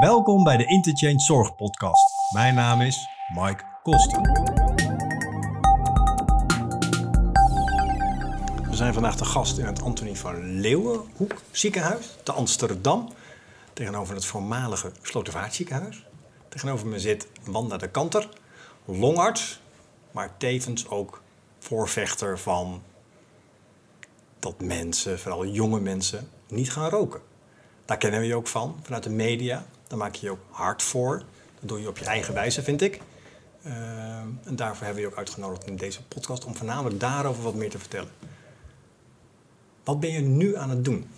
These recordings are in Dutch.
Welkom bij de Interchange Zorg Podcast. Mijn naam is Mike Koster. We zijn vandaag de gast in het Antonie van Leeuwenhoek ziekenhuis te Amsterdam. Tegenover het voormalige Slotervaartziekenhuis. Tegenover me zit Wanda de Kanter, longarts, maar tevens ook voorvechter van dat mensen, vooral jonge mensen, niet gaan roken. Daar kennen we je ook van, vanuit de media. Daar maak je je ook hard voor. Dat doe je op je eigen wijze, vind ik. Uh, en daarvoor hebben we je ook uitgenodigd in deze podcast om voornamelijk daarover wat meer te vertellen. Wat ben je nu aan het doen?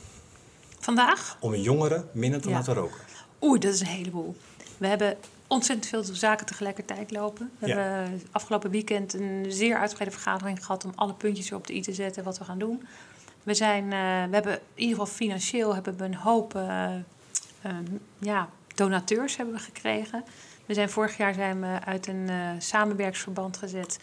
Vandaag? Om jongeren minder te laten roken. Oeh, dat is een heleboel. We hebben ontzettend veel zaken tegelijkertijd lopen. We Ja. hebben afgelopen weekend een zeer uitgebreide vergadering gehad om alle puntjes erop de i te zetten wat we gaan doen. We, zijn, eh, we hebben in ieder geval financieel hebben we een hoop eh, ehm, ja, donateurs hebben we gekregen. We zijn vorig jaar zijn we uit een eh, samenwerksverband gezet,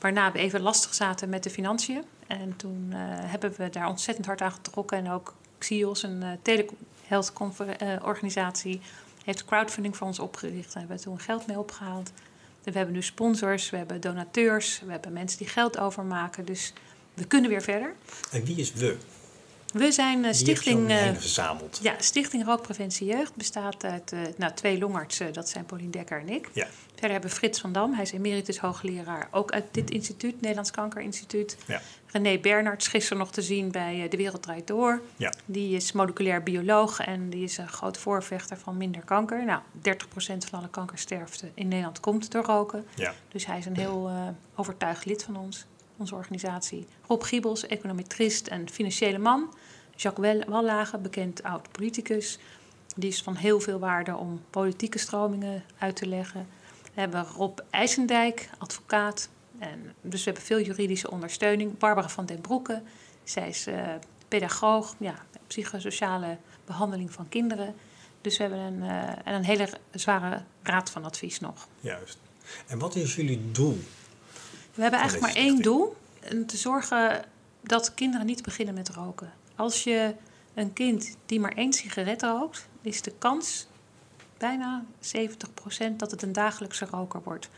waarna we even lastig zaten met de financiën. En toen eh, hebben we daar ontzettend hard aan getrokken. En ook Xios, een uh, telehealth eh, organisatie, heeft crowdfunding voor ons opgericht. Daar hebben we toen geld mee opgehaald. En we hebben nu sponsors, we hebben donateurs, we hebben mensen die geld overmaken. Dus we kunnen weer verder. En wie is we? We zijn eh, stichting... eh, verzameld? ja, Stichting Rookpreventie Jeugd bestaat uit eh, nou, twee longartsen, dat zijn Paulien Dekker en ik. Ja. Verder hebben we Frits van Dam, hij is emeritus hoogleraar, ook uit dit instituut, Nederlands Kankerinstituut. Ja. René Bernards, gisteren nog te zien bij De Wereld Draait Door. Ja. Die is moleculair bioloog en die is een groot voorvechter van minder kanker. Nou, 30% van alle kankersterfte in Nederland komt door roken. Ja. Dus hij is een heel overtuigd lid van ons, onze organisatie. Rob Giebels, econometrist en financiële man. Jacques Wallage, bekend oud-politicus. Die is van heel veel waarde om politieke stromingen uit te leggen. We hebben Rob IJsendijk, advocaat. En dus we hebben veel juridische ondersteuning. Barbara van den Broeke, zij is eh, pedagoog, ja, psychosociale behandeling van kinderen. Dus we hebben een, eh, en een hele zware raad van advies nog. Juist. En wat is jullie doel? We hebben eigenlijk maar één doel: en te zorgen dat kinderen niet beginnen met roken. Als je een kind die maar één sigaret rookt, is de kans bijna 70% dat het een dagelijkse roker wordt.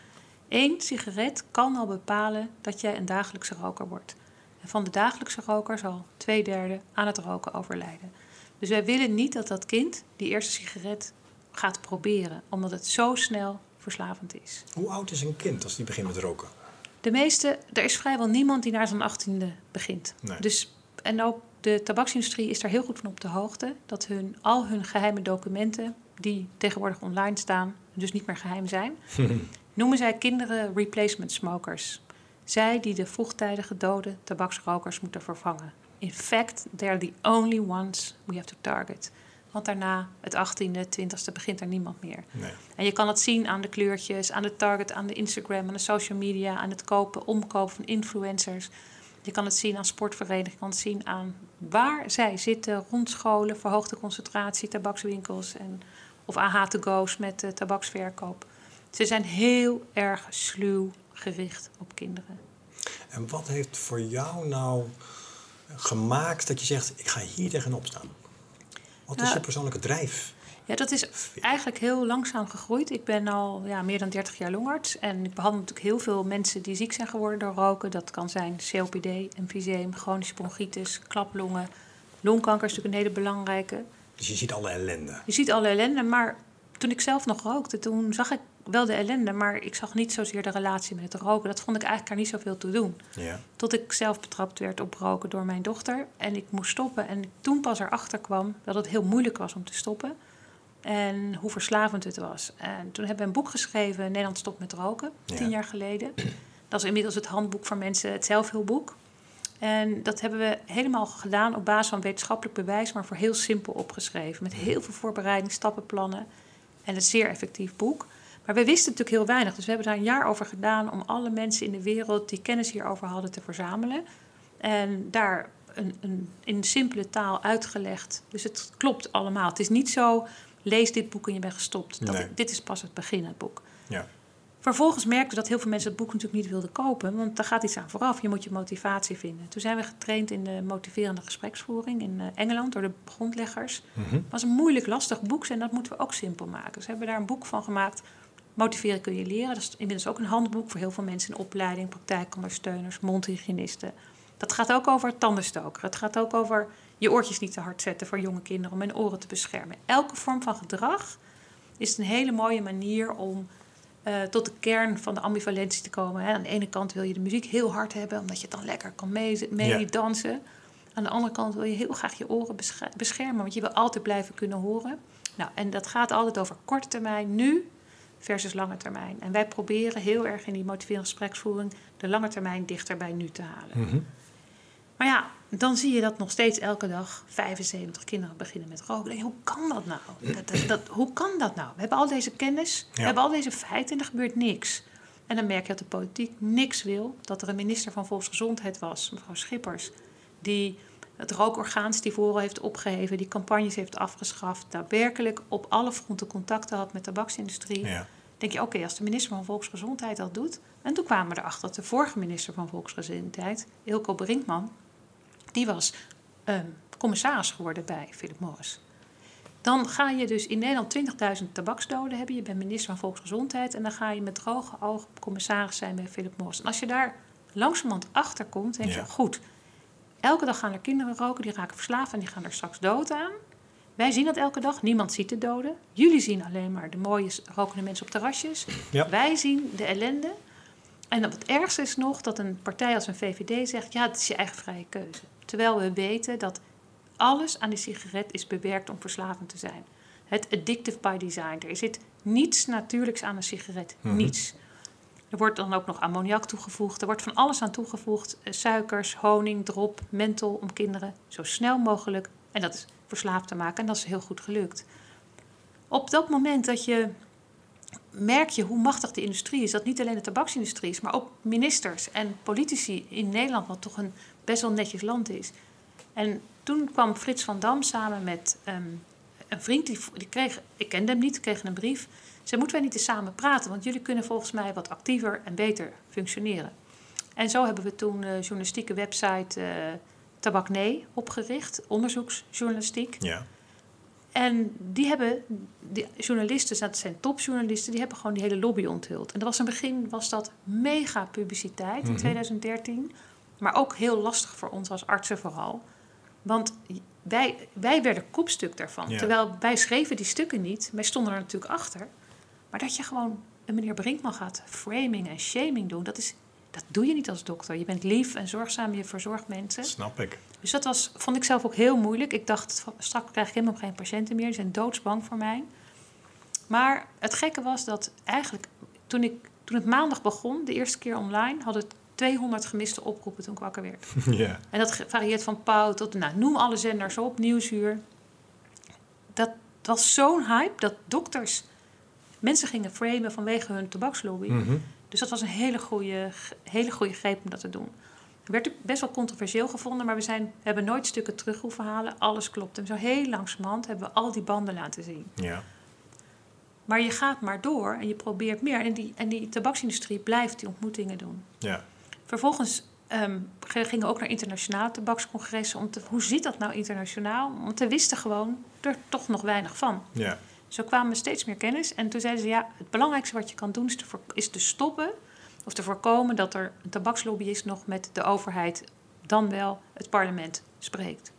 Eén sigaret kan al bepalen dat jij een dagelijkse roker wordt. En van de dagelijkse roker zal twee derde aan het roken overlijden. Dus wij willen niet dat dat kind die eerste sigaret gaat proberen, omdat het zo snel verslavend is. Hoe oud is een kind als die begint met roken? De meeste, er is vrijwel niemand die naar zijn achttiende begint. Nee. Dus, en ook de tabaksindustrie is daar heel goed van op de hoogte. Dat hun, al hun geheime documenten, die tegenwoordig online staan, dus niet meer geheim zijn, noemen zij kinderen replacement smokers. Zij die de vroegtijdige dode tabaksrokers moeten vervangen. In fact, they are the only ones we have to target. Want daarna, het 18e, 20e, begint er niemand meer. Nee. En je kan het zien aan de kleurtjes, aan de target, aan de Instagram, aan de social media, aan het kopen, omkopen van influencers. Je kan het zien aan sportverenigingen, je kan het zien aan waar zij zitten, rond scholen, verhoogde concentratie, tabakswinkels en, of AH-to-go's met tabaksverkoop. Ze zijn heel erg sluw gericht op kinderen. En wat heeft voor jou nou gemaakt dat je zegt, ik ga hier tegenop staan? Wat is je persoonlijke drijf? Ja, dat is eigenlijk heel langzaam gegroeid. Ik ben al ja, meer dan 30 jaar longarts. En ik behandel natuurlijk heel veel mensen die ziek zijn geworden door roken. Dat kan zijn COPD, emfyseem, chronische bronchitis, klaplongen. Longkanker is natuurlijk een hele belangrijke. Dus je ziet alle ellende. Je ziet alle ellende, maar toen ik zelf nog rookte, toen zag ik wel de ellende. Maar ik zag niet zozeer de relatie met het roken. Dat vond ik eigenlijk daar niet zoveel te doen. Ja. Tot ik zelf betrapt werd op roken door mijn dochter. En ik moest stoppen. En toen pas erachter kwam dat het heel moeilijk was om te stoppen. En hoe verslavend het was. En toen hebben we een boek geschreven, Nederland stopt met roken, Ja. tien jaar geleden. Dat is inmiddels het handboek voor mensen, het zelfhulpboek. En dat hebben we helemaal gedaan op basis van wetenschappelijk bewijs, maar voor heel simpel opgeschreven. Met heel veel voorbereiding, stappenplannen. En een zeer effectief boek. Maar we wisten natuurlijk heel weinig. Dus we hebben daar een jaar over gedaan om alle mensen in de wereld die kennis hierover hadden te verzamelen. En daar een, een, in simpele taal uitgelegd. Dus het klopt allemaal. Het is niet zo, lees dit boek en je bent gestopt. Dat, Nee. Dit is pas het begin, het boek. ja. Vervolgens merkten we dat heel veel mensen het boek natuurlijk niet wilden kopen, want daar gaat iets aan vooraf. Je moet je motivatie vinden. Toen zijn we getraind in de motiverende gespreksvoering in eh, Engeland door de grondleggers. Mhm. Het was een moeilijk, lastig boek en dat moeten we ook simpel maken. Dus we hebben daar een boek van gemaakt. Motiveren kun je leren. Dat is inmiddels ook een handboek voor heel veel mensen in opleiding, praktijkondersteuners, mondhygiënisten. Dat gaat ook over tandenstoker. Het gaat ook over je oortjes niet te hard zetten voor jonge kinderen om hun oren te beschermen. Elke vorm van gedrag is een hele mooie manier om eh, tot de kern van de ambivalentie te komen. Hè. Aan de ene kant wil je de muziek heel hard hebben, omdat je dan lekker kan meedansen. Mee Aan de andere kant wil je heel graag je oren beschermen, want je wil altijd blijven kunnen horen. Nou, en dat gaat altijd over korte termijn, nu versus lange termijn. En wij proberen heel erg in die motiverende gespreksvoering de lange termijn dichter bij nu te halen. Mhm. Maar ja, dan zie je dat nog steeds elke dag 75 kinderen beginnen met roken. hoe kan dat nou? Dat, dat, hoe kan dat nou? We hebben al deze kennis, we hebben al deze feiten en er gebeurt niks. En dan merk je dat de politiek niks wil. Dat er een minister van Volksgezondheid was, mevrouw Schippers, die het rookorgaanstivoren heeft opgeheven, die campagnes heeft afgeschaft, daadwerkelijk op alle fronten contacten had met de tabaksindustrie. Ja. denk je, oké, als de minister van Volksgezondheid dat doet. En toen kwamen we erachter dat de vorige minister van Volksgezondheid, Ilko Brinkman, die was ehm, commissaris geworden bij Philip Morris. Dan ga je dus in Nederland 20.000 tabaksdoden hebben. Je bent minister van Volksgezondheid. En dan ga je met droge ogen commissaris zijn bij Philip Morris. En als je daar langzamerhand achter komt, denk je: goed, elke dag gaan er kinderen roken, die raken verslaafd en die gaan er straks dood aan. Wij zien dat elke dag, niemand ziet de doden. Jullie zien alleen maar de mooie rokende mensen op terrasjes. Ja. Wij zien de ellende. En het ergste is nog dat een partij als een VVD zegt: ja, het is je eigen vrije keuze. Terwijl we weten dat alles aan de sigaret is bewerkt om verslavend te zijn. Het addictive by design. Er zit niets natuurlijks aan een sigaret. Mhm. Niets. Er wordt dan ook nog ammoniak toegevoegd. Er wordt van alles aan toegevoegd. Eh, suikers, honing, drop, menthol om kinderen zo snel mogelijk. En dat is verslaafd te maken. En dat is heel goed gelukt. Op dat moment dat je merk je hoe machtig de industrie is. Dat niet alleen de tabaksindustrie is, maar ook ministers en politici in Nederland, wat toch een best wel netjes land is. En toen kwam Frits van Dam samen met ehm, een vriend, die, die kreeg, ik kende hem niet, kreeg een brief. Ze moeten wij niet eens samen praten, want jullie kunnen volgens mij wat actiever en beter functioneren. En zo hebben we toen de journalistieke website uh, Tabak Nee opgericht, onderzoeksjournalistiek. Ja. En die hebben, die journalisten, dat zijn topjournalisten, die hebben gewoon die hele lobby onthuld. En dat was in het begin was dat mega publiciteit in 2013. Maar ook heel lastig voor ons als artsen vooral. Want wij, wij werden kopstuk daarvan. Terwijl wij schreven die stukken niet. Wij stonden er natuurlijk achter. Maar dat je gewoon een meneer Brinkman gaat framing en shaming doen... dat, is, dat doe je niet als dokter. Je bent lief en zorgzaam, je verzorgt mensen. Snap ik. Dus dat was, vond ik zelf ook heel moeilijk. Ik dacht, straks krijg ik helemaal geen patiënten meer. Die zijn doodsbang voor mij. Maar het gekke was dat eigenlijk toen, ik, toen het maandag begon, de eerste keer online, had het 200 gemiste oproepen toen ik wakker werd. Ja. En dat varieert van Pauw tot, nou, noem alle zenders op, Nieuwsuur. Dat was zo'n hype dat dokters mensen gingen framen vanwege hun tabakslobby. Mhm. Dus dat was een hele goede, hele goede greep om dat te doen. Het werd best wel controversieel gevonden, maar we, zijn, hebben nooit stukken terug hoeven halen. Alles klopt. En zo heel langzamerhand hebben we al die banden laten zien. Ja. Maar je gaat maar door en je probeert meer. En die, en die tabaksindustrie blijft die ontmoetingen doen. Ja. Vervolgens um, gingen we ook naar internationale tabakscongressen. Om te, hoe zit dat nou internationaal? Want we wisten gewoon er toch nog weinig van. Ja. Zo kwamen we steeds meer kennis. En toen zeiden ze, ja, het belangrijkste wat je kan doen is te, is te stoppen... of te voorkomen dat er een tabakslobbyist nog met de overheid... dan wel het parlement spreekt.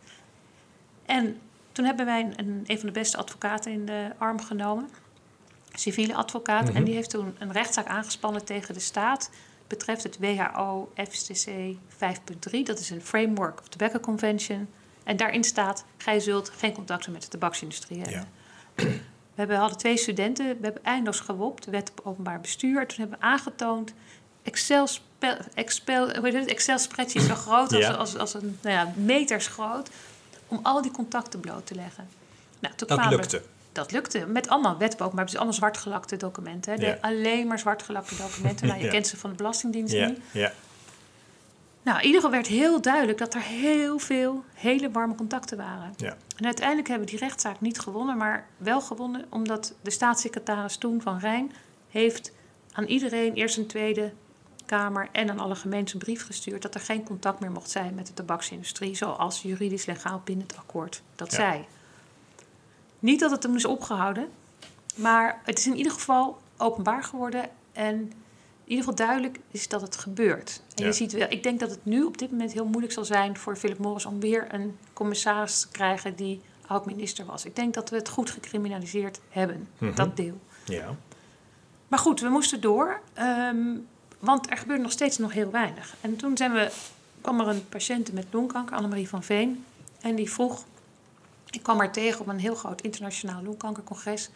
En toen hebben wij een, een van de beste advocaten in de arm genomen... civiele advocaat. En die heeft toen een rechtszaak aangespannen tegen de staat betreft het WHO FCC 5.3. Dat is een Framework of Tobacco Convention. En daarin staat, gij zult geen contacten met de tabaksindustrie hebben. Ja. We hebben, hadden twee studenten, we hebben eindeloos gewopt, wet op openbaar bestuur. Toen hebben we aangetoond, Excel, Excel, Excel spreadsheet zo groot als, als, als, een nou ja, meters groot, om al die contacten bloot te leggen. Nou, toen dat lukte dat lukte. Met allemaal wetboeken, maar het is allemaal zwartgelakte documenten. Hè? Alleen maar zwartgelakte documenten. Nou, je kent ze van de Belastingdienst ja. Nou, in ieder geval werd heel duidelijk dat er heel veel hele warme contacten waren. Ja. En uiteindelijk hebben we die rechtszaak niet gewonnen, maar wel gewonnen omdat de staatssecretaris toen van Rijn heeft aan iedereen eerst een Tweede Kamer en aan alle gemeenten een brief gestuurd dat er geen contact meer mocht zijn met de tabaksindustrie, zoals juridisch legaal binnen het akkoord dat Ja. zei. Niet dat het toen is opgehouden, maar het is in ieder geval openbaar geworden en ieder geval duidelijk is dat het gebeurt. En Ja. je ziet wel, ik denk dat het nu op dit moment heel moeilijk zal zijn voor Philip Morris om weer een commissaris te krijgen die oud-minister was. Ik denk dat we het goed gecriminaliseerd hebben, Mhm. dat deel. Ja. Maar goed, we moesten door, ehm, want er gebeurde nog steeds nog heel weinig. En toen zijn we, kwam er een patiënt met longkanker, Annemarie van Veen, en die vroeg, ik kwam haar tegen op een heel groot internationaal longkankercongres.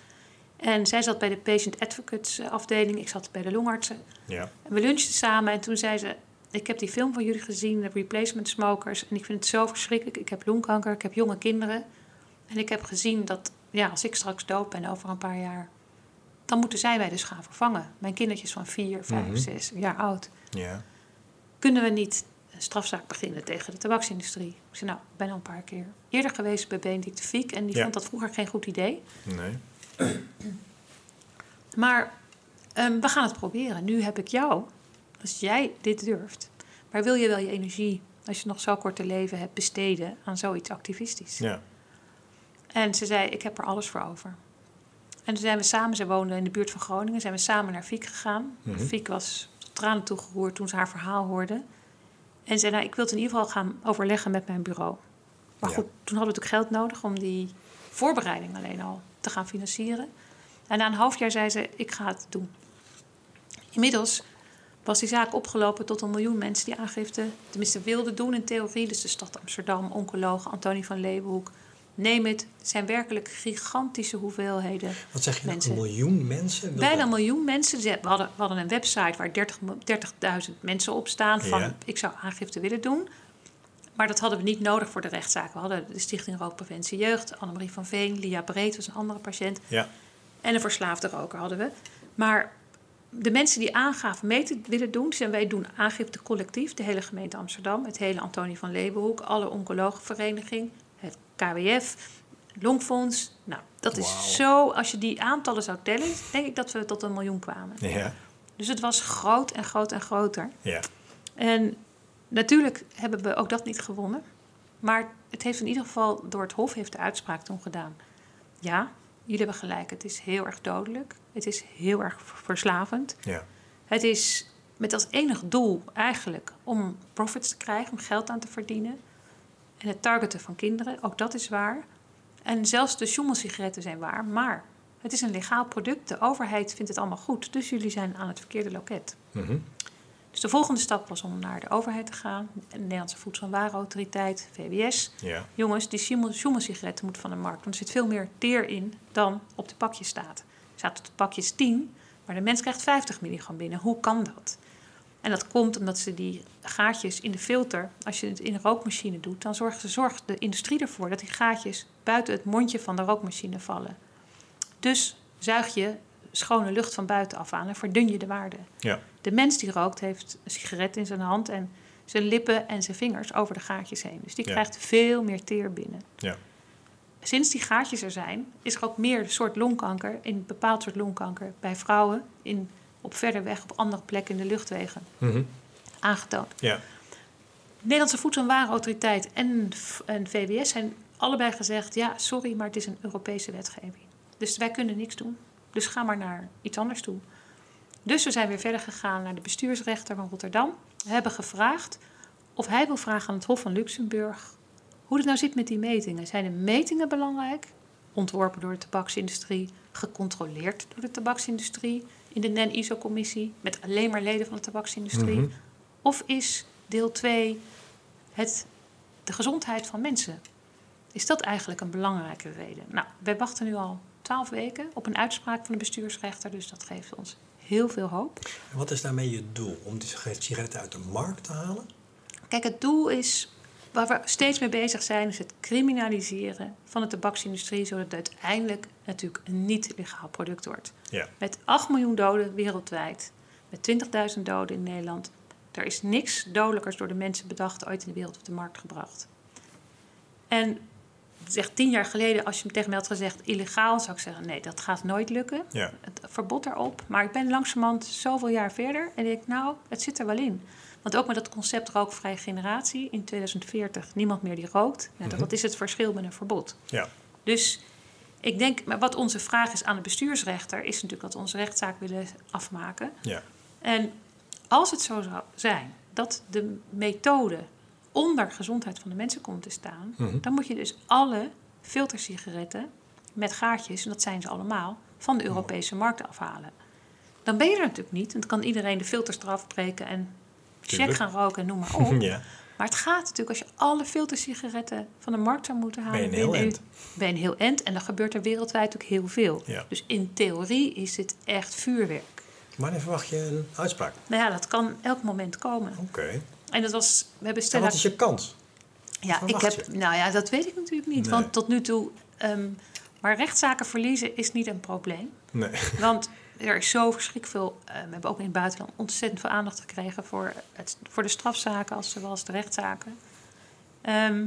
En zij zat bij de Patient Advocates eh, afdeling, ik zat bij de longartsen. Ja. En we lunchten samen en toen zei ze... Ik heb die film van jullie gezien, de Replacement Smokers. En ik vind het zo verschrikkelijk. Ik heb longkanker, ik heb jonge kinderen. En ik heb gezien dat ja, als ik straks dood ben over een paar jaar... dan moeten zij mij dus gaan vervangen. Mijn kindertjes van vier, vijf, Mhm. zes jaar oud. Ja. Kunnen we niet een strafzaak beginnen tegen de tabaksindustrie? Ik zei, nou, ik ben al een paar keer eerder geweest bij Benedict de Fiek... en die Ja. vond dat vroeger geen goed idee. Nee. Maar ehm, we gaan het proberen. Nu heb ik jou, als jij dit durft. Maar wil je wel je energie, als je nog zo kort te leven hebt, besteden aan zoiets activistisch? Ja. En ze zei, ik heb er alles voor over. En toen zijn we samen, ze woonde in de buurt van Groningen, zijn we samen naar Fiek gegaan. Mhm. Fiek was tot tranen toegeroerd toen ze haar verhaal hoorde. En zei, nou, ik wil het in ieder geval gaan overleggen met mijn bureau. Maar Ja. goed, toen hadden we natuurlijk geld nodig om die voorbereiding alleen al te gaan financieren. En na een half jaar zei ze, ik ga het doen. Inmiddels was die zaak opgelopen tot een miljoen mensen die aangifte, tenminste wilden doen in theorie. Dus de stad Amsterdam, oncoloog Antonie van Leeuwenhoek, neem het. Zijn werkelijk gigantische hoeveelheden. Wat zeg je nou? Mensen. Een miljoen mensen? wilden- Bijna een miljoen mensen. Ze- We hadden, we hadden een website waar 30 mo- 30.000 mensen op staan van Ja. ik zou aangifte willen doen. Maar dat hadden we niet nodig voor de rechtszaak. We hadden de Stichting Rookpreventie Jeugd, Annemarie van Veen, Lia Breed was een andere patiënt. Ja. En een verslaafde roker hadden we. Maar de mensen die aangaven mee te willen doen, zijn wij doen aangifte collectief, de hele gemeente Amsterdam, het hele Antonie van Leeuwenhoek, alle oncologenvereniging, het KWF, Longfonds. Nou, dat is zo, als je die aantallen zou tellen, denk ik dat we tot een miljoen kwamen. Ja. Dus het was groot en groot en groter. Ja. En natuurlijk hebben we ook dat niet gewonnen. Maar het heeft in ieder geval door het Hof heeft de uitspraak toen gedaan. Ja, jullie hebben gelijk. Het is heel erg dodelijk. Het is heel erg verslavend. Ja. Het is met als enig doel eigenlijk om profits te krijgen, om geld aan te verdienen. En het targeten van kinderen, ook dat is waar. En zelfs de sigaretten zijn waar. Maar het is een legaal product. De overheid vindt het allemaal goed. Dus jullie zijn aan het verkeerde loket. Mhm. Dus de volgende stap was om naar de overheid te gaan. De Nederlandse Voedsel- en Warenautoriteit, VWS. Ja. Jongens, die sigaretten moeten van de markt. Want er zit veel meer teer in dan op de pakjes staat. Er staat op de pakjes 10, maar de mens krijgt 50 milligram binnen. Hoe kan dat? En dat komt omdat ze die gaatjes in de filter, als je het in een rookmachine doet, dan zorgt, ze, zorgt de industrie ervoor dat die gaatjes buiten het mondje van de rookmachine vallen. Dus zuig je schone lucht van buitenaf aan en verdun je de waarde. Ja. De mens die rookt heeft een sigaret in zijn hand en zijn lippen en zijn vingers over de gaatjes heen. Dus die Ja. krijgt veel meer teer binnen. Ja. Sinds die gaatjes er zijn, is er ook meer soort longkanker, in een bepaald soort longkanker, bij vrouwen in, op verder weg, op andere plekken in de luchtwegen Mhm. aangetoond. Ja. Nederlandse Voedsel- en Warenautoriteit en, en VWS zijn allebei gezegd: ja, sorry, maar het is een Europese wetgeving. Dus wij kunnen niks doen. Dus ga maar naar iets anders toe. Dus we zijn weer verder gegaan naar de bestuursrechter van Rotterdam. We hebben gevraagd of hij wil vragen aan het Hof van Luxemburg hoe het nou zit met die metingen. Zijn de metingen belangrijk? Ontworpen door de tabaksindustrie, gecontroleerd door de tabaksindustrie in de NEN-ISO-commissie met alleen maar leden van de tabaksindustrie? Mhm. Of is deel 2 het, de gezondheid van mensen? Is dat eigenlijk een belangrijke reden? Nou, wij wachten nu al twaalf weken op een uitspraak van de bestuursrechter, dus dat geeft ons heel veel hoop. En wat is daarmee je doel? Om die sigaretten uit de markt te halen? Kijk, het doel is, waar we steeds mee bezig zijn, is het criminaliseren van de tabaksindustrie, zodat het uiteindelijk natuurlijk een niet-legaal product wordt. Ja. Met 8 miljoen doden wereldwijd, met 20.000 doden in Nederland. Er is niks dodelijkers door de mensen bedacht ooit in de wereld op de markt gebracht. En zeg tien jaar geleden, als je me tegen mij had gezegd illegaal, zou ik zeggen: nee, dat gaat nooit lukken. Ja. Het verbod daarop. Maar ik ben langzamerhand zoveel jaar verder en ik denk, nou, het zit er wel in. Want ook met dat concept rookvrije generatie in 2040, niemand meer die rookt. Dat, Mhm. dat is het verschil met een verbod. Ja. Dus ik denk, maar wat onze vraag is aan de bestuursrechter, is natuurlijk dat we onze rechtszaak willen afmaken. Ja. En als het zo zou zijn dat de methode onder gezondheid van de mensen komt te staan, Mhm. dan moet je dus alle filtersigaretten met gaatjes, en dat zijn ze allemaal, van de Europese markt afhalen. Dan ben je er natuurlijk niet, want dan kan iedereen de filters eraf breken en check gaan roken en noem maar op. ja. Maar het gaat natuurlijk, als je alle filtersigaretten van de markt zou moeten halen, Ben je een heel end. Ben je een heel end en dan gebeurt er wereldwijd ook heel veel. Ja. Dus in theorie is dit echt vuurwerk. Wanneer verwacht je een uitspraak? Nou ja, dat kan elk moment komen. Oké. En dat was, we hebben En Stella... wat is je kans? ja, ik heb, je? nou ja, dat weet ik natuurlijk niet. Nee. Want tot nu toe, ehm, maar rechtszaken verliezen is niet een probleem. Nee. Want er is zo verschrikkelijk veel, eh, we hebben ook in het buitenland ontzettend veel aandacht gekregen voor, het, voor de strafzaken als zowel als de rechtszaken. Ehm,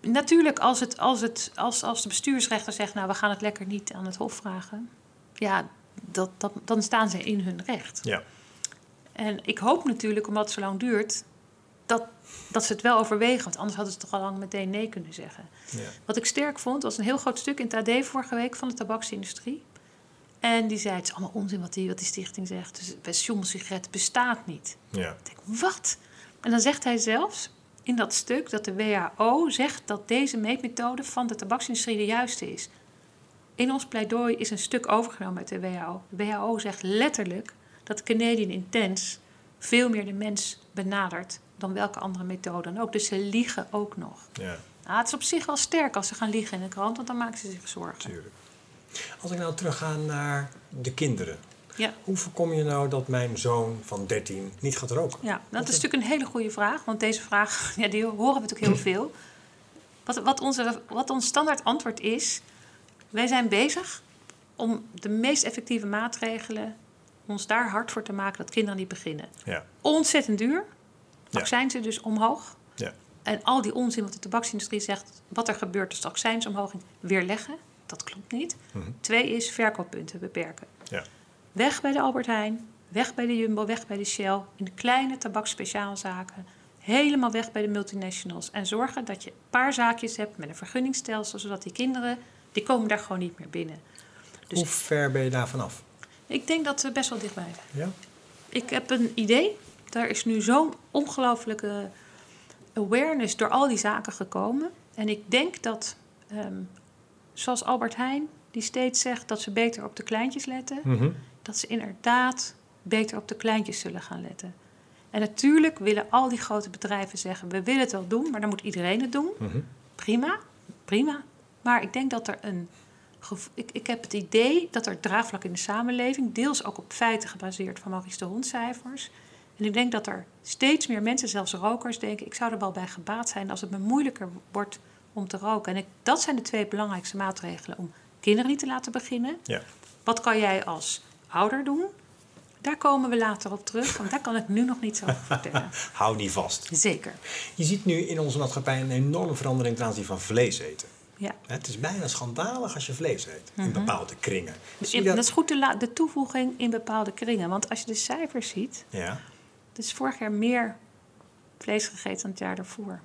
natuurlijk, als, het, als, het, als, als de bestuursrechter zegt, nou we gaan het lekker niet aan het hof vragen, ja, dat, dat, dan staan ze in hun recht. Ja. En ik hoop natuurlijk, omdat het zo lang duurt, dat, dat ze het wel overwegen. Want anders hadden ze toch al lang meteen nee kunnen zeggen. ja. Wat ik sterk vond, was een heel groot stuk in het AD vorige week van de tabaksindustrie. En die zei, het is allemaal onzin wat die, wat die stichting zegt. Dus pensioensigaret bestaat niet. Ja. Ik denk, wat? En dan zegt hij zelfs in dat stuk dat de WHO zegt dat deze meetmethode van de tabaksindustrie de juiste is. In ons pleidooi is een stuk overgenomen uit de WHO. De WHO zegt letterlijk dat Canadian Intense veel meer de mens benadert dan welke andere methode dan ook. Dus ze liegen ook nog. Ja. Nou, het is op zich wel sterk als ze gaan liegen in de krant, want dan maken ze zich zorgen. Tuurlijk. Als ik nou terugga naar de kinderen. Ja, Hoe voorkom je nou dat mijn zoon van 13 niet gaat roken? ja, dat is natuurlijk een hele goede vraag, want deze vraag ja, die horen we natuurlijk heel veel. Wat, wat, onze, wat ons standaard antwoord is, wij zijn bezig om de meest effectieve maatregelen, ons daar hard voor te maken dat kinderen niet beginnen. Ja. Ontzettend duur, Ja. accijnzen dus omhoog. Ja. En al die onzin wat de tabaksindustrie zegt, wat er gebeurt als de accijnsomhoging, weerleggen. Dat klopt niet. Mhm. Twee is verkooppunten beperken. Ja. Weg bij de Albert Heijn, weg bij de Jumbo, weg bij de Shell. In de kleine tabakspeciaalzaken. Helemaal weg bij de multinationals. En zorgen dat je een paar zaakjes hebt met een vergunningsstelsel, zodat die kinderen, die komen daar gewoon niet meer binnen. Dus- Hoe ver ben je daar vanaf? Ik denk dat we best wel dichtbij zijn. Ja? Ik heb een idee. Daar is nu zo'n ongelooflijke awareness door al die zaken gekomen. En ik denk dat, ehm, zoals Albert Heijn, die steeds zegt dat ze beter op de kleintjes letten, Mhm. dat ze inderdaad beter op de kleintjes zullen gaan letten. En natuurlijk willen al die grote bedrijven zeggen: we willen het wel doen, maar dan moet iedereen het doen. Mhm. Prima, prima. Maar ik denk dat er een. Ik, ik heb het idee dat er draagvlak in de samenleving, deels ook op feiten gebaseerd van Maurice de Hond cijfers. En ik denk dat er steeds meer mensen, zelfs rokers, denken: ik zou er wel bij gebaat zijn als het me moeilijker wordt om te roken. En ik, dat zijn de twee belangrijkste maatregelen om kinderen niet te laten beginnen. Ja. Wat kan jij als ouder doen? Daar komen we later op terug, want daar kan ik nu nog niet zo over vertellen. Hou die vast. Zeker. Je ziet nu in onze maatschappij een enorme verandering ten aanzien van vlees eten. Ja. Het is bijna schandalig als je vlees eet. In Mhm. bepaalde kringen. Zie dat? dat is goed de, la- de toevoeging in bepaalde kringen. Want als je de cijfers ziet, Ja. is vorig jaar meer vlees gegeten dan het jaar daarvoor.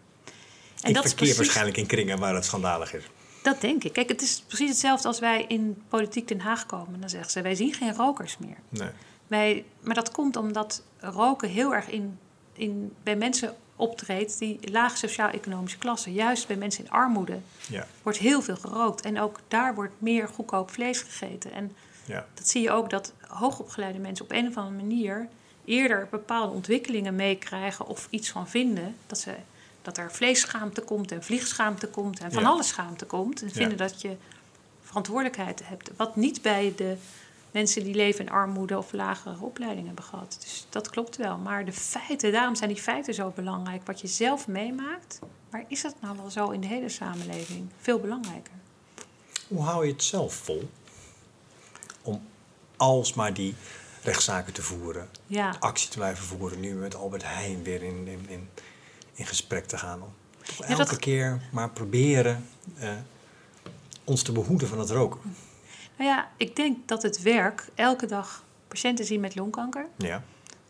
En ik dat is verkeer precies, waarschijnlijk in kringen waar het schandalig is. dat denk ik. Kijk, het is precies hetzelfde als wij in politiek Den Haag komen. Dan zeggen ze, wij zien geen rokers meer. Nee. Wij, maar dat komt omdat roken heel erg in, in, bij mensen optreedt die lage sociaal-economische klasse. Juist bij mensen in armoede Ja. wordt heel veel gerookt. En ook daar wordt meer goedkoop vlees gegeten. En Ja. dat zie je ook dat hoogopgeleide mensen op een of andere manier eerder bepaalde ontwikkelingen meekrijgen of iets van vinden. Dat, ze, dat er vleesschaamte komt en vliegschaamte komt en van Ja. alles schaamte komt. En vinden dat je verantwoordelijkheid hebt. Wat niet bij de mensen die leven in armoede of lagere opleiding hebben gehad. Dus dat klopt wel. Maar de feiten, daarom zijn die feiten zo belangrijk. Wat je zelf meemaakt. Maar is dat nou wel zo in de hele samenleving? Veel belangrijker. Hoe hou je het zelf vol? Om alsmaar die rechtszaken te voeren. Ja. Actie te blijven voeren. Nu met Albert Heijn weer in, in, in, in gesprek te gaan. Om Ja, elke dat- keer maar proberen eh, ons te behoeden van het roken. Nou ja, ik denk dat het werk elke dag patiënten zien met longkanker. Ja.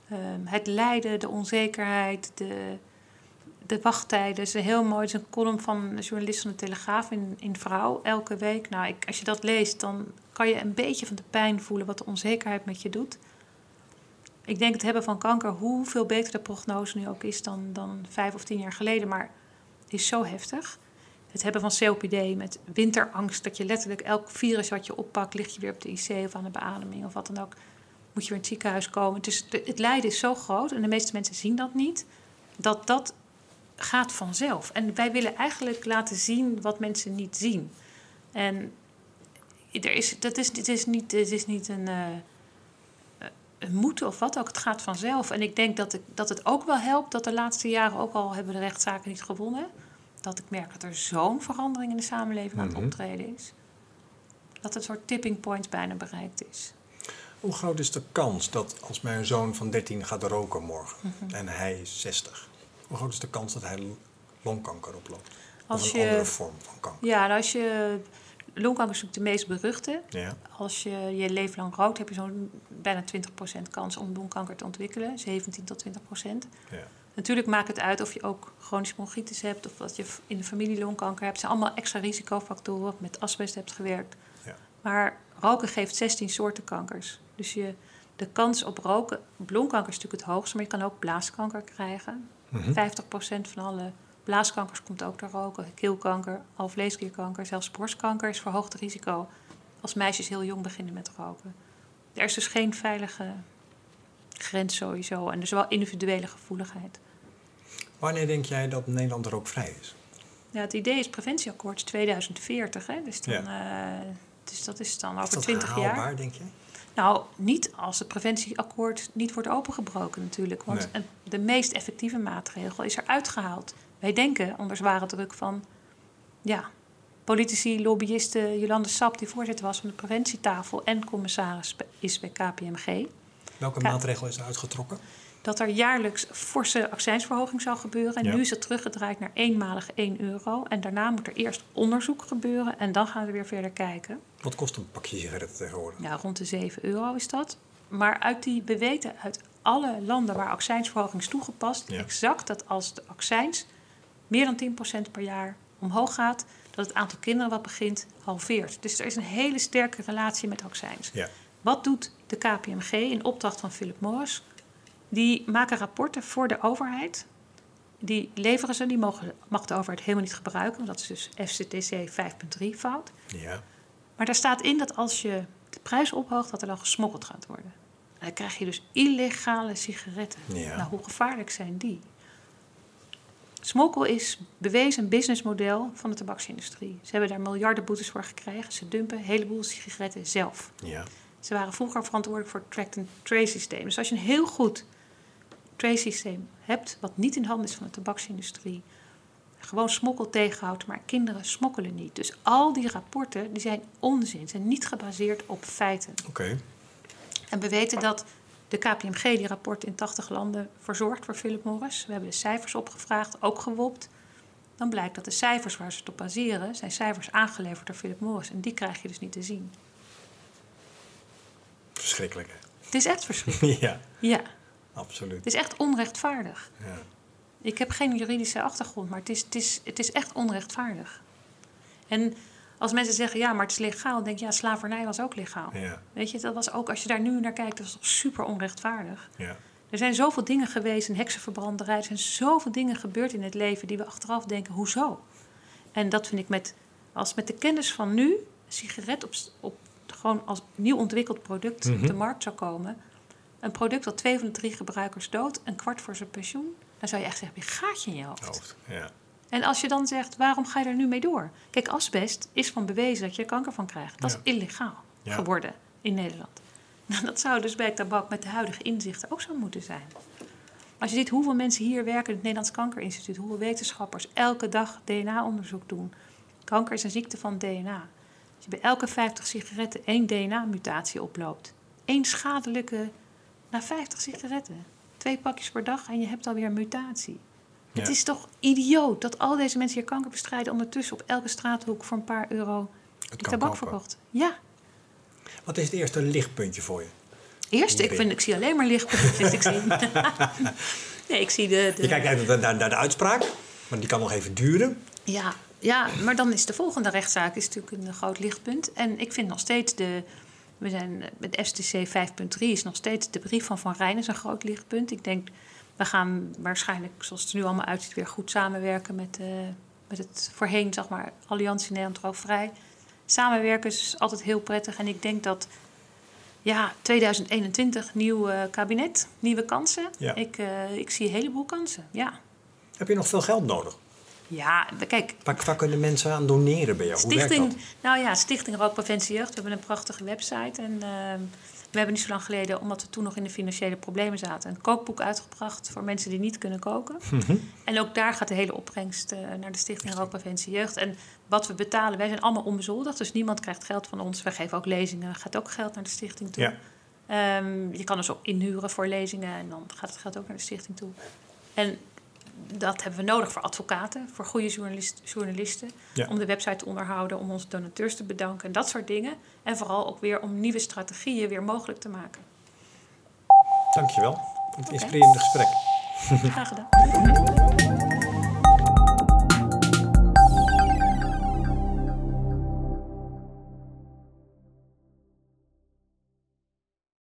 Ehm, het lijden, de onzekerheid, de, de wachttijden. Het is een heel mooi, het is een column van een journalist van de Telegraaf in, in Vrouw elke week. Nou, ik, als je dat leest, dan kan je een beetje van de pijn voelen wat de onzekerheid met je doet. Ik denk het hebben van kanker, hoeveel beter de prognose nu ook is dan, dan vijf of tien jaar geleden, maar het is zo heftig. Het hebben van COPD met winterangst, dat je letterlijk elk virus wat je oppakt, lig je weer op de IC of aan de beademing of wat dan ook, moet je weer in het ziekenhuis komen. Het, is, de- het lijden is zo groot en de meeste mensen zien dat niet, dat dat gaat vanzelf. En wij willen eigenlijk laten zien wat mensen niet zien. En er is, dat is, dit is niet, dit is niet een, eh, een moeten of wat ook. Het gaat vanzelf. En ik denk dat, ik, dat het ook wel helpt dat de laatste jaren, ook al hebben de rechtszaken niet gewonnen, dat ik merk dat er zo'n verandering in de samenleving aan het Mhm. optreden is. Dat het soort tipping point bijna bereikt is. Hoe groot is de kans dat als mijn zoon van 13 gaat roken morgen Mhm. en hij is 60, hoe groot is de kans dat hij longkanker oploopt? Als of een je- andere vorm van kanker? Ja, en als je. Longkanker is natuurlijk de meest beruchte. Ja. Als je je leven lang rookt, heb je zo'n bijna 20% kans om longkanker te ontwikkelen. 17 tot 20%. Ja. Natuurlijk maakt het uit of je ook chronische bronchitis hebt of dat je in de familie longkanker hebt. Het zijn allemaal extra risicofactoren. Met asbest hebt gewerkt. Ja. Maar roken geeft 16 soorten kankers. Dus je, de kans op roken, longkanker is natuurlijk het hoogste, maar je kan ook blaaskanker krijgen. Mhm. 50% van alle blaaskankers komt ook door roken. Keelkanker, alvleesklierkanker, zelfs borstkanker is verhoogd risico als meisjes heel jong beginnen met roken. Er is dus geen veilige grens sowieso en dus wel individuele gevoeligheid. Wanneer denk jij dat Nederland rookvrij is? Ja, het idee is preventieakkoord is 2040, hè? Dus, dan, eh, dus dat is dan Is over dat 20 jaar. haalbaar, denk je? Nou, niet als het preventieakkoord niet wordt opengebroken natuurlijk. Want Nee. de meest effectieve maatregel is er uitgehaald. Wij denken onder zware druk van... ja, politici, lobbyisten, Jolande Sap... die voorzitter was van de preventietafel... en commissaris is bij KPMG... Welke maatregel is er uitgetrokken? Dat er jaarlijks forse accijnsverhoging zou gebeuren. En Ja. nu is het teruggedraaid naar eenmalig 1 euro. En daarna moet er eerst onderzoek gebeuren... en dan gaan we weer verder kijken. Wat kost een pakje sigaretten tegenwoordig? Ja, rond de 7 euro is dat. Maar uit die, we weten uit alle landen waar accijnsverhoging is toegepast, Ja. exact dat als de accijns meer dan 10% per jaar omhoog gaat, dat het aantal kinderen wat begint halveert. Dus er is een hele sterke relatie met accijns. Ja. Wat doet de KPMG in opdracht van Philip Morris? Die maken rapporten voor de overheid. Die leveren ze, die mogen, mag de overheid helemaal niet gebruiken. want Dat is dus FCTC 5.3 fout. Ja. Maar daar staat in dat als je de prijs ophoogt, dat er dan gesmokkeld gaat worden. En dan krijg je dus illegale sigaretten. Ja. Nou, hoe gevaarlijk zijn die? Smokkel is bewezen businessmodel van de tabaksindustrie. Ze hebben daar miljarden boetes voor gekregen. Ze dumpen een heleboel sigaretten zelf. Ja. Ze waren vroeger verantwoordelijk voor het track-and-trace systeem. Dus als je een heel goed trace systeem hebt, wat niet in handen is van de tabaksindustrie, gewoon smokkel tegenhoudt, maar kinderen smokkelen niet. Dus al die rapporten die zijn onzin, zijn niet gebaseerd op feiten. Oké. En we weten dat de KPMG die rapport in 80 landen verzorgt voor Philip Morris. We hebben de cijfers opgevraagd, ook gewopt. Dan blijkt dat de cijfers waar ze het op baseren, zijn cijfers aangeleverd door Philip Morris. En die krijg je dus niet te zien. Verschrikkelijk, hè? Het is echt verschrikkelijk. ja, Ja, absoluut. het is echt onrechtvaardig. Ja. Ik heb geen juridische achtergrond, maar het is, het is, het is echt onrechtvaardig. En als mensen zeggen, ja, maar het is legaal, dan denk ik, ja, slavernij was ook legaal. Ja. Weet je, dat was ook, als je daar nu naar kijkt, dat is toch super onrechtvaardig. Ja. Er zijn zoveel dingen geweest, een heksenverbranderij, er zijn zoveel dingen gebeurd in het leven die we achteraf denken, hoezo? En dat vind ik met, als met de kennis van nu, een sigaret op, op, gewoon als nieuw ontwikkeld product op de Mhm. markt zou komen, een product dat twee van de drie gebruikers dood, een kwart voor zijn pensioen, dan zou je echt zeggen, heb je gaatje in je hoofd. Hoofd. Ja. En als je dan zegt, waarom ga je er nu mee door? Kijk, asbest is van bewezen dat je er kanker van krijgt. Dat Ja. is illegaal Ja. geworden in Nederland. Nou, dat zou dus bij tabak met de huidige inzichten ook zo moeten zijn. Als je ziet hoeveel mensen hier werken in het Nederlands Kankerinstituut, hoeveel wetenschappers elke dag DNA-onderzoek doen. Kanker is een ziekte van DNA. Als je bij elke 50 sigaretten één DNA-mutatie oploopt, één schadelijke na 50 sigaretten, twee pakjes per dag en je hebt alweer een mutatie. Het is toch idioot dat al deze mensen hier kanker bestrijden... ondertussen op elke straathoek voor een paar euro tabak kopen. verkocht. Ja, Wat is het eerste lichtpuntje voor je? eerst, ik, vind, ik zie alleen maar lichtpuntjes. ik zie. nee, ik zie de... de Je kijkt even naar, naar de uitspraak, maar die kan nog even duren. Ja, ja, maar dan is de volgende rechtszaak is natuurlijk een groot lichtpunt. En ik vind nog steeds de. We zijn eh, met FTC 5.3 is nog steeds de brief van Van Rijn is een groot lichtpunt. Ik denk, we gaan waarschijnlijk, zoals het er nu allemaal uitziet, weer goed samenwerken met, eh, met het voorheen, zeg maar, Alliantie Nederland Rookvrij. Samenwerken is altijd heel prettig. En ik denk dat, ja, 2021, nieuw eh, kabinet, nieuwe kansen. Ja. Ik, ik zie een heleboel kansen, ja. Heb je nog veel geld nodig? Ja, kijk, Waar, waar kunnen mensen aan doneren bij jou? Hoe werkt Stichting, dat? nou ja, Stichting Rookpreventie Jeugd. We hebben een prachtige website. En ehm, we hebben niet zo lang geleden, omdat we toen nog in de financiële problemen zaten, een kookboek uitgebracht voor mensen die niet kunnen koken. Mhm. En ook daar gaat de hele opbrengst eh, naar de Stichting Rookpreventie Jeugd. En wat we betalen, wij zijn allemaal onbezoldigd, dus niemand krijgt geld van ons. Wij geven ook lezingen, gaat ook geld naar de stichting toe. Ja. Ehm, je kan dus ook inhuren voor lezingen en dan gaat het geld ook naar de stichting toe. En dat hebben we nodig voor advocaten, voor goede journalist, journalisten. Ja. Om de website te onderhouden, om onze donateurs te bedanken en dat soort dingen. En vooral ook weer om nieuwe strategieën weer mogelijk te maken. Dankjewel voor het inspirerende gesprek. Graag gedaan.